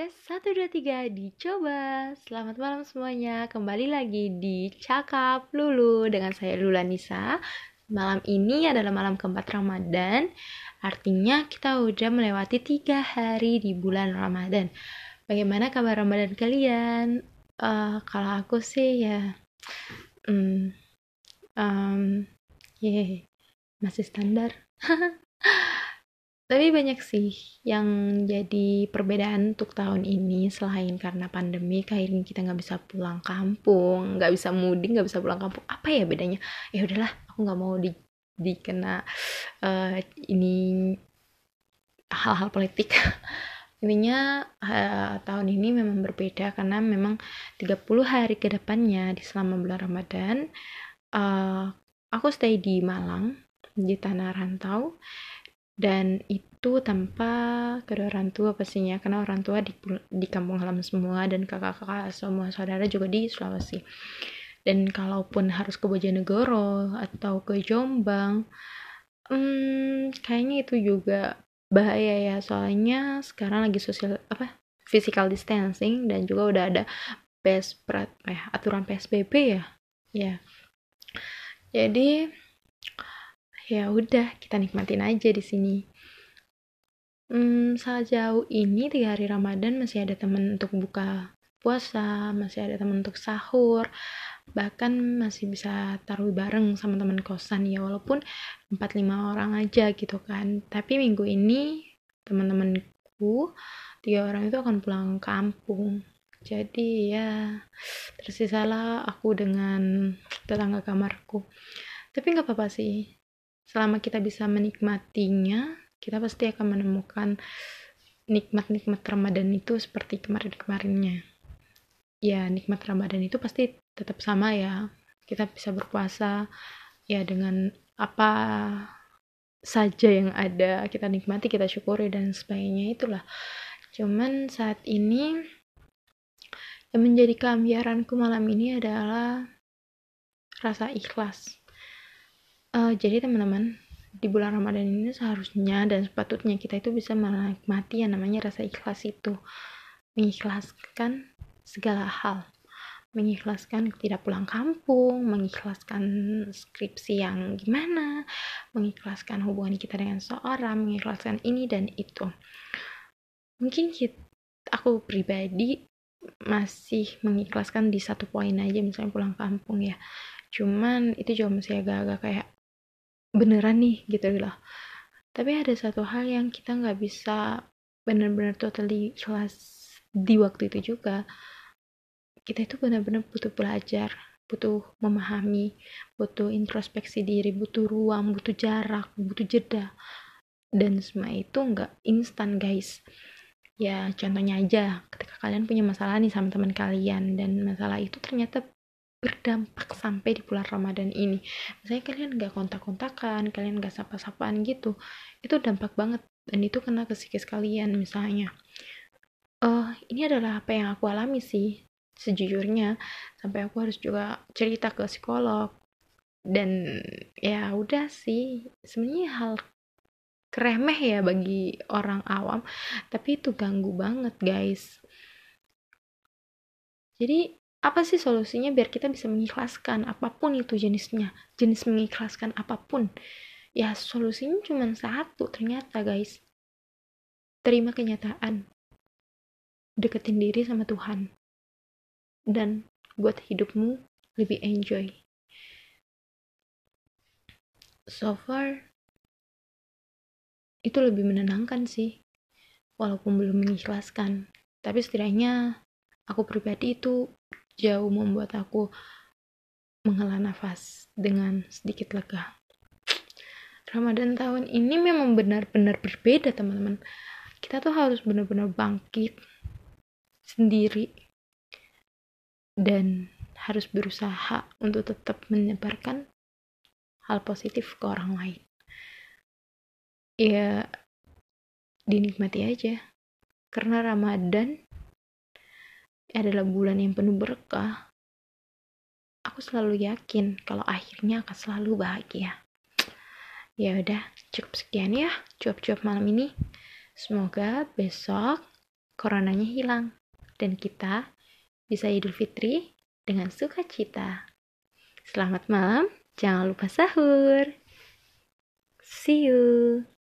Tes 1, 2, 3 dicoba. Selamat malam semuanya. Kembali lagi di Cakap Lulu Dengan saya Lula Nisa. Malam ini adalah malam keempat Ramadan. Artinya kita udah melewati tiga hari di bulan Ramadan. Bagaimana kabar Ramadan kalian? Uh, kalau aku sih ya um, um, yeah, Masih standar Tapi banyak sih yang jadi perbedaan untuk tahun ini selain karena pandemi akhirnya kita nggak bisa pulang kampung, nggak bisa mudik, nggak bisa pulang kampung. Apa ya bedanya? Ya udahlah, aku nggak mau di dikena uh, ini hal-hal politik. Intinya uh, tahun ini memang berbeda karena memang 30 hari ke depannya di selama bulan Ramadan uh, aku stay di Malang di tanah rantau dan itu tanpa kedua orang tua pastinya karena orang tua di, di kampung halaman semua dan kakak-kakak semua saudara juga di Sulawesi. Dan kalaupun harus ke Bojonegoro atau ke Jombang hmm, kayaknya itu juga bahaya ya. Soalnya sekarang lagi sosial apa physical distancing dan juga udah ada PS eh, aturan PSBB ya. Ya. Jadi ya udah kita nikmatin aja di sini. Hmm, jauh ini tiga hari Ramadan masih ada teman untuk buka puasa masih ada teman untuk sahur bahkan masih bisa taruh bareng sama teman kosan ya walaupun 4-5 orang aja gitu kan. Tapi minggu ini teman-temanku tiga orang itu akan pulang kampung. Jadi ya tersisalah aku dengan tetangga kamarku. Tapi nggak apa-apa sih selama kita bisa menikmatinya kita pasti akan menemukan nikmat-nikmat Ramadan itu seperti kemarin-kemarinnya. Ya nikmat Ramadan itu pasti tetap sama ya. Kita bisa berpuasa ya dengan apa saja yang ada kita nikmati kita syukuri dan sebagainya itulah. Cuman saat ini yang menjadi keambiaranku malam ini adalah rasa ikhlas uh, jadi teman-teman di bulan Ramadan ini seharusnya dan sepatutnya kita itu bisa menikmati yang namanya rasa ikhlas itu mengikhlaskan segala hal mengikhlaskan tidak pulang kampung, mengikhlaskan skripsi yang gimana, mengikhlaskan hubungan kita dengan seorang, mengikhlaskan ini dan itu. Mungkin kita, aku pribadi masih mengikhlaskan di satu poin aja misalnya pulang kampung ya. Cuman itu juga masih agak-agak kayak beneran nih gitu loh. Tapi ada satu hal yang kita nggak bisa benar-benar totally ikhlas di waktu itu juga. Kita itu benar-benar butuh belajar butuh memahami butuh introspeksi diri butuh ruang butuh jarak butuh jeda. Dan semua itu nggak instan guys. Ya contohnya aja ketika kalian punya masalah nih sama teman kalian dan masalah itu ternyata berdampak sampai di bulan Ramadan ini. Misalnya kalian gak kontak-kontakan, kalian gak sapa-sapaan gitu, itu dampak banget dan itu kena ke psikis kalian misalnya. Uh, ini adalah apa yang aku alami sih sejujurnya sampai aku harus juga cerita ke psikolog dan ya udah sih sebenarnya hal keremeh ya bagi orang awam tapi itu ganggu banget guys jadi apa sih solusinya biar kita bisa mengikhlaskan apa pun itu jenisnya? Jenis mengikhlaskan apa pun. Ya solusinya cuma satu ternyata guys. Terima kenyataan. Deketin diri sama Tuhan. Dan buat hidupmu lebih enjoy. So far itu lebih menenangkan sih. Walaupun belum mengikhlaskan. Tapi setidaknya aku pribadi itu jauh membuat aku menghela nafas dengan sedikit lega. Ramadan tahun ini memang benar-benar berbeda teman-teman. Kita tuh harus benar-benar bangkit sendiri dan harus berusaha untuk tetap menyebarkan hal positif ke orang lain. Ya dinikmati aja. Karena Ramadan adalah bulan yang penuh berkah, aku selalu yakin kalau akhirnya akan selalu bahagia. Ya udah, cukup sekian ya cuap-cuap malam ini. Semoga besok coronanya hilang dan kita bisa Idul Fitri dengan sukacita. Selamat malam, jangan lupa sahur. See you.